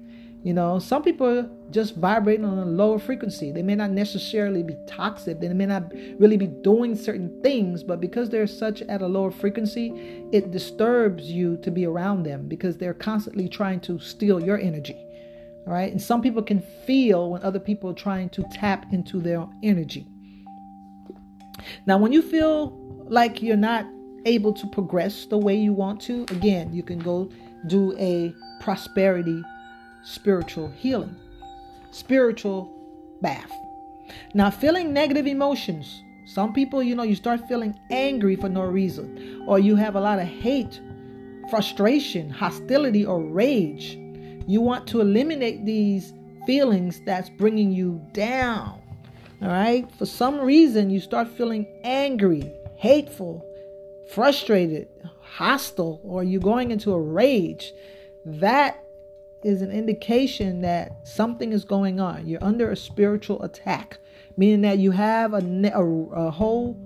You know, some people just vibrating on a lower frequency. They may not necessarily be toxic. They may not really be doing certain things, but because they're such at a lower frequency, it disturbs you to be around them because they're constantly trying to steal your energy. Right. And some people can feel when other people are trying to tap into their energy. Now, when you feel like you're not able to progress the way you want to, again, you can go do a prosperity spiritual healing, spiritual bath. Now, feeling negative emotions. Some people, you know, you start feeling angry for no reason, or you have a lot of hate, frustration, hostility, or rage. You want to eliminate these feelings that's bringing you down. All right. For some reason, you start feeling angry, hateful, frustrated, hostile, or you're going into a rage. That is an indication that something is going on. You're under a spiritual attack, meaning that you have a, a, a whole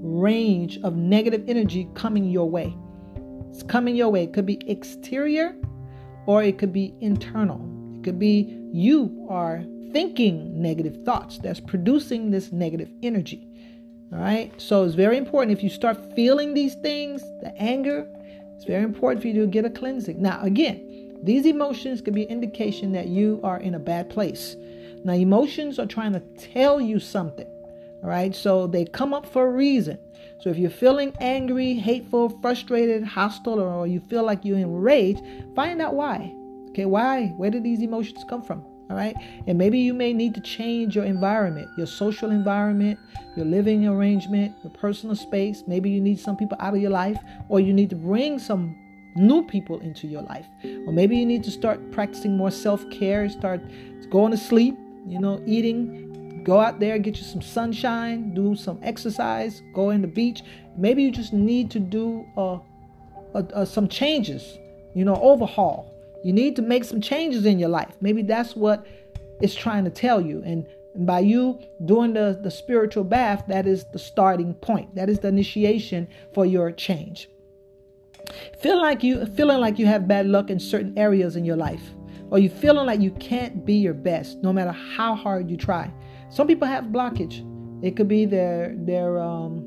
range of negative energy coming your way. It's coming your way. It could be exterior or it could be internal. It could be you are thinking negative thoughts that's producing this negative energy. All right. So it's very important if you start feeling these things, the anger, it's very important for you to get a cleansing. Now, again, these emotions could be indication that you are in a bad place. Now, emotions are trying to tell you something. All right. So they come up for a reason. So if you're feeling angry, hateful, frustrated, hostile, or you feel like you're enraged, find out why. Okay. Why? Where did these emotions come from? All right. And maybe you may need to change your environment, your social environment, your living arrangement, your personal space. Maybe you need some people out of your life, or you need to bring some new people into your life. Or maybe you need to start practicing more self care, start going to sleep, you know, eating, go out there, get you some sunshine, do some exercise, go in the beach. Maybe you just need to do uh, uh, uh, some changes, you know, overhaul. You need to make some changes in your life. Maybe that's what it's trying to tell you. And by you doing the, the spiritual bath, that is the starting point. That is the initiation for your change. Feel like you feeling like you have bad luck in certain areas in your life, or you feeling like you can't be your best no matter how hard you try. Some people have blockage. It could be their their um,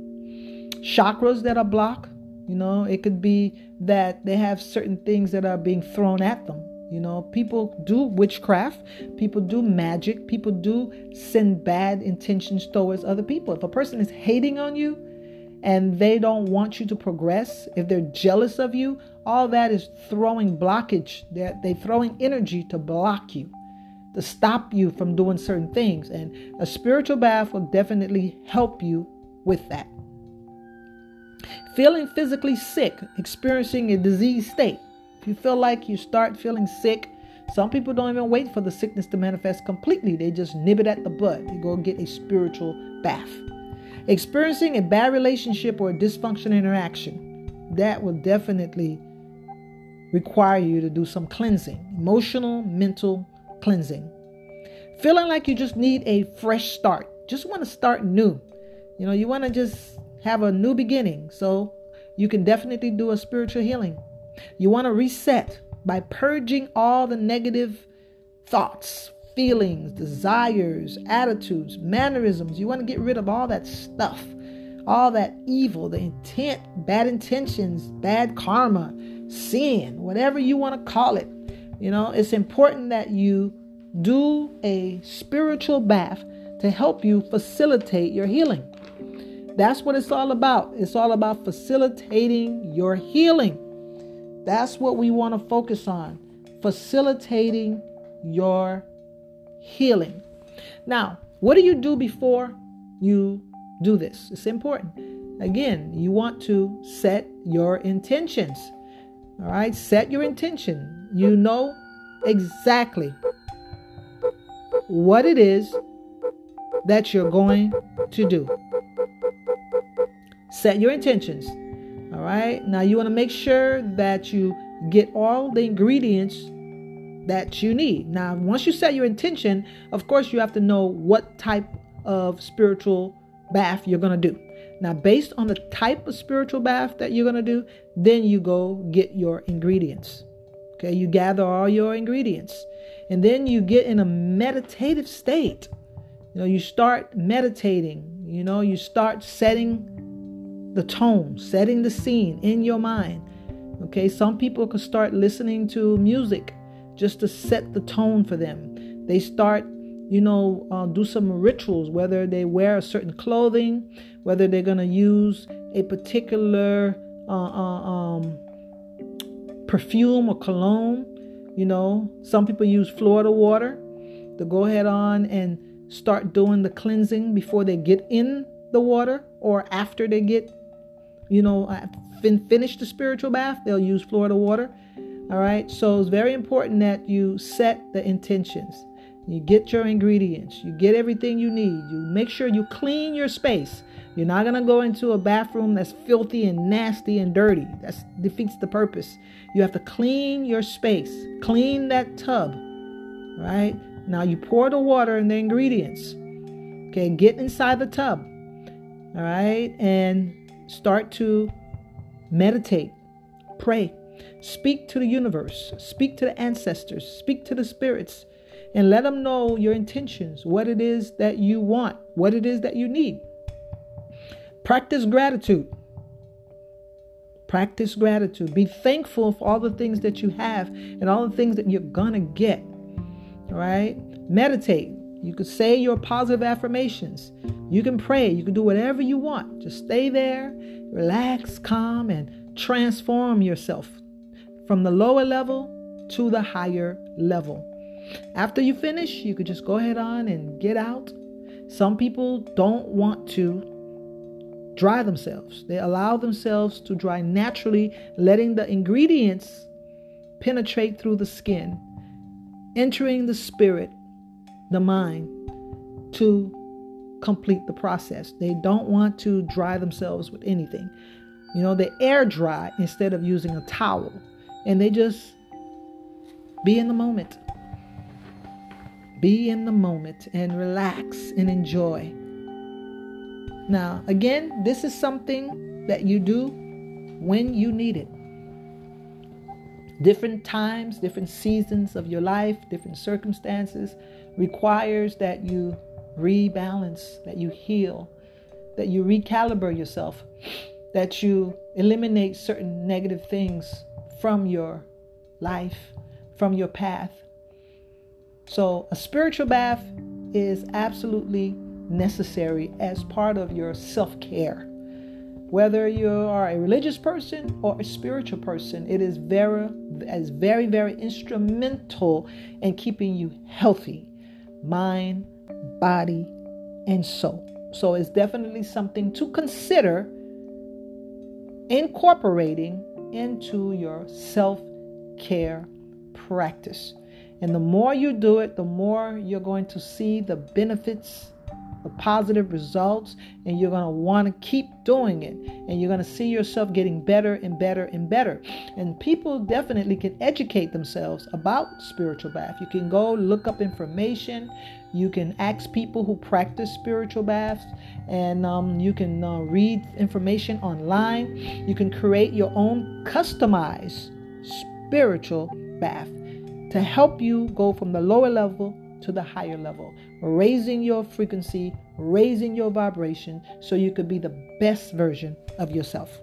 chakras that are blocked. You know, it could be that they have certain things that are being thrown at them. You know, people do witchcraft, people do magic, people do send bad intentions towards other people. If a person is hating on you, and they don't want you to progress, if they're jealous of you, all that is throwing blockage. They're, they're throwing energy to block you, to stop you from doing certain things. And a spiritual bath will definitely help you with that. Feeling physically sick, experiencing a disease state. If you feel like you start feeling sick, some people don't even wait for the sickness to manifest completely. They just nib it at the bud. They go get a spiritual bath. Experiencing a bad relationship or a dysfunctional interaction, that will definitely require you to do some cleansing, emotional, mental cleansing. Feeling like you just need a fresh start, just want to start new. You know, you want to just have a new beginning. So you can definitely do a spiritual healing. You want to reset by purging all the negative thoughts, feelings, desires, attitudes, mannerisms. You want to get rid of all that stuff, all that evil, the intent, bad intentions, bad karma, sin, whatever you want to call it. You know, it's important that you do a spiritual bath to help you facilitate your healing. That's what it's all about. It's all about facilitating your healing. That's what we want to focus on facilitating your healing. Now, what do you do before you do this? It's important. Again, you want to set your intentions. All right, set your intention. You know exactly what it is that you're going to do. Set your intentions. All right. Now you want to make sure that you get all the ingredients that you need. Now, once you set your intention, of course, you have to know what type of spiritual bath you're going to do. Now, based on the type of spiritual bath that you're going to do, then you go get your ingredients. Okay, you gather all your ingredients and then you get in a meditative state. You know, you start meditating, you know, you start setting the tone, setting the scene in your mind. Okay, some people can start listening to music just to set the tone for them. They start, you know, uh, do some rituals, whether they wear a certain clothing, whether they're going to use a particular uh, uh, um, perfume or cologne. You know, some people use Florida water to go ahead on and start doing the cleansing before they get in the water or after they get, you know, uh, fin- finish the spiritual bath. They'll use Florida water. All right. So it's very important that you set the intentions. You get your ingredients. You get everything you need. You make sure you clean your space. You're not going to go into a bathroom that's filthy and nasty and dirty. That defeats the purpose. You have to clean your space, clean that tub. Right? Now you pour the water and the ingredients. Okay, get inside the tub. All right? And start to meditate, pray, speak to the universe, speak to the ancestors, speak to the spirits, and let them know your intentions, what it is that you want, what it is that you need. Practice gratitude. Practice gratitude. Be thankful for all the things that you have and all the things that you're going to get. All right? Meditate. You could say your positive affirmations. You can pray. You can do whatever you want. Just stay there, relax, calm, and transform yourself from the lower level to the higher level. After you finish, you could just go ahead on and get out. Some people don't want to dry themselves. They allow themselves to dry naturally, letting the ingredients penetrate through the skin, entering the spirit, the mind, to complete the process. They don't want to dry themselves with anything. You know, they air dry instead of using a towel. And they just be in the moment. Be in the moment and relax and enjoy. Now, again, this is something that you do when you need it. Different times, different seasons of your life, different circumstances requires that you rebalance, that you heal, that you recalibrate yourself, that you eliminate certain negative things from your life, from your path. So, a spiritual bath is absolutely necessary as part of your self care. Whether you are a religious person or a spiritual person, it is very, as very, very instrumental in keeping you healthy, mind, body, and soul. So it's definitely something to consider incorporating into your self care practice. And the more you do it, the more you're going to see the benefits the positive results and you're going to want to keep doing it. And you're going to see yourself getting better and better and better. And people definitely can educate themselves about spiritual bath. You can go look up information. You can ask people who practice spiritual baths. And um, you can uh, read information online. You can create your own customized spiritual bath to help you go from the lower level to the higher level, raising your frequency, raising your vibration so you could be the best version of yourself.